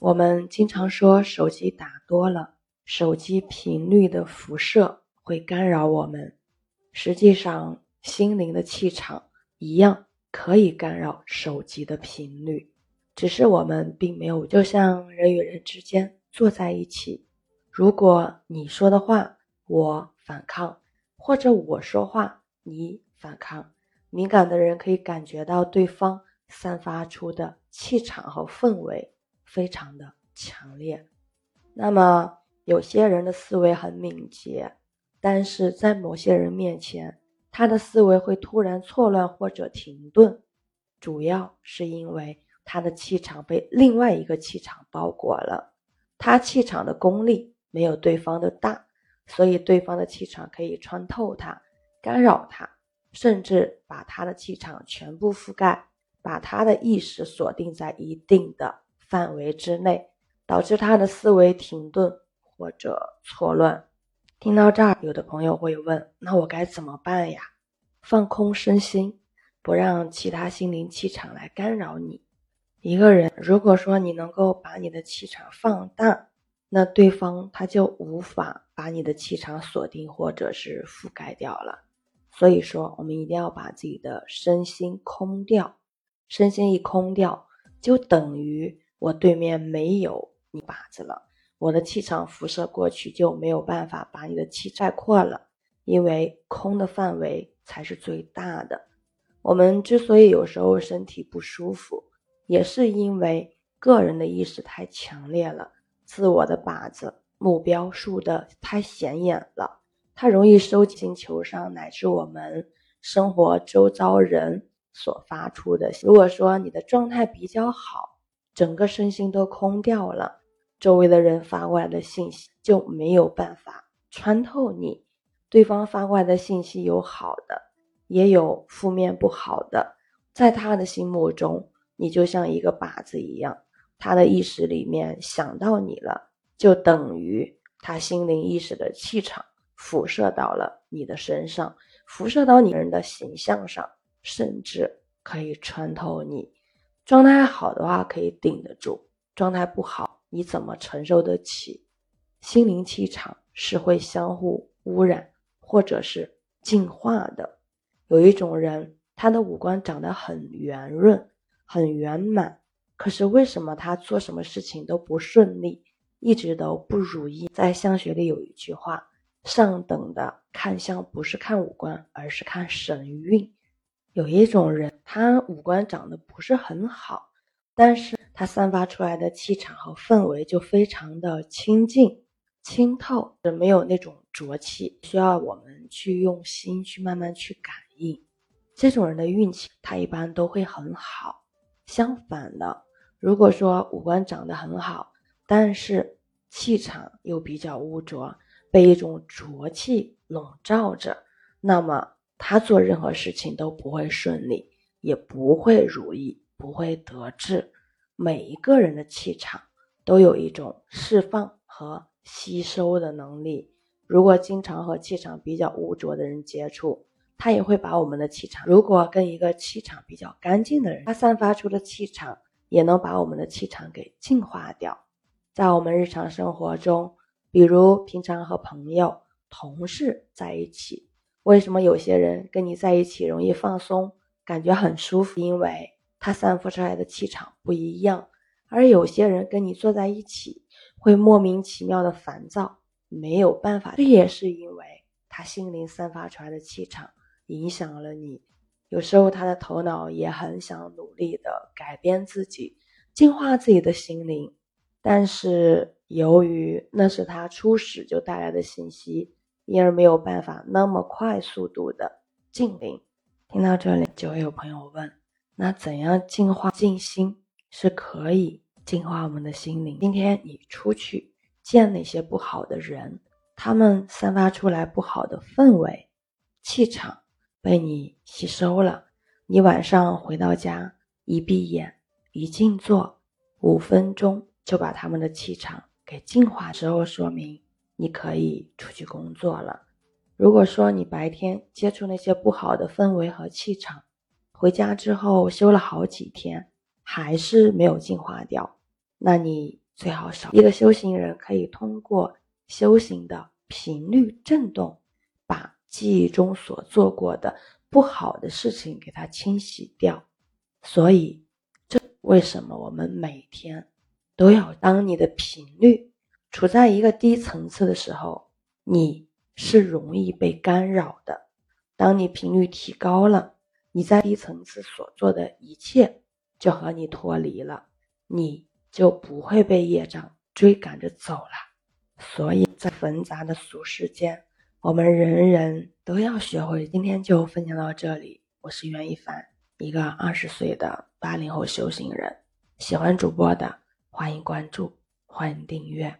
我们经常说手机打多了，手机频率的辐射会干扰我们。实际上，心灵的气场一样可以干扰手机的频率，只是我们并没有。就像人与人之间坐在一起，如果你说的话我反抗，或者我说话你反抗，敏感的人可以感觉到对方散发出的气场和氛围。非常的强烈，那么有些人的思维很敏捷，但是在某些人面前，他的思维会突然错乱或者停顿，主要是因为他的气场被另外一个气场包裹了，他气场的功力没有对方的大，所以对方的气场可以穿透他，干扰他，甚至把他的气场全部覆盖，把他的意识锁定在一定的。范围之内，导致他的思维停顿或者错乱。听到这儿，有的朋友会问：那我该怎么办呀？放空身心，不让其他心灵气场来干扰你。一个人，如果说你能够把你的气场放大，那对方他就无法把你的气场锁定或者是覆盖掉了。所以说，我们一定要把自己的身心空掉。身心一空掉，就等于。我对面没有你靶子了，我的气场辐射过去就没有办法把你的气再扩了，因为空的范围才是最大的。我们之所以有时候身体不舒服，也是因为个人的意识太强烈了，自我的靶子目标竖的太显眼了，它容易收集星球上乃至我们生活周遭人所发出的。如果说你的状态比较好。整个身心都空掉了，周围的人发过来的信息就没有办法穿透你。对方发过来的信息有好的，也有负面不好的，在他的心目中，你就像一个靶子一样，他的意识里面想到你了，就等于他心灵意识的气场辐射到了你的身上，辐射到你人的形象上，甚至可以穿透你。状态好的话可以顶得住，状态不好你怎么承受得起？心灵气场是会相互污染或者是净化的。有一种人，他的五官长得很圆润、很圆满，可是为什么他做什么事情都不顺利，一直都不如意？在相学里有一句话：上等的看相不是看五官，而是看神韵。有一种人，他五官长得不是很好，但是他散发出来的气场和氛围就非常的清净、清透，没有那种浊气，需要我们去用心去慢慢去感应。这种人的运气，他一般都会很好。相反的，如果说五官长得很好，但是气场又比较污浊，被一种浊气笼罩着，那么。他做任何事情都不会顺利，也不会如意，不会得志。每一个人的气场都有一种释放和吸收的能力。如果经常和气场比较污浊的人接触，他也会把我们的气场；如果跟一个气场比较干净的人，他散发出的气场也能把我们的气场给净化掉。在我们日常生活中，比如平常和朋友、同事在一起。为什么有些人跟你在一起容易放松，感觉很舒服？因为他散发出来的气场不一样。而有些人跟你坐在一起，会莫名其妙的烦躁，没有办法。这也是因为他心灵散发出来的气场影响了你。有时候他的头脑也很想努力的改变自己，净化自己的心灵，但是由于那是他初始就带来的信息。因而没有办法那么快速度的静灵。听到这里，就会有朋友问：那怎样净化静心是可以净化我们的心灵？今天你出去见那些不好的人，他们散发出来不好的氛围、气场被你吸收了。你晚上回到家，一闭眼，一静坐，五分钟就把他们的气场给净化之后，说明。你可以出去工作了。如果说你白天接触那些不好的氛围和气场，回家之后修了好几天，还是没有净化掉，那你最好少。一个修行人可以通过修行的频率振动，把记忆中所做过的不好的事情给它清洗掉。所以，这为什么我们每天都要？当你的频率处在一个低层次的时候，你是容易被干扰的。当你频率提高了，你在低层次所做的一切就和你脱离了，你就不会被业障追赶着走了。所以在纷杂的俗世间，我们人人都要学会。今天就分享到这里，我是袁一凡，一个二十岁的八零后修行人。喜欢主播的，欢迎关注，欢迎订阅。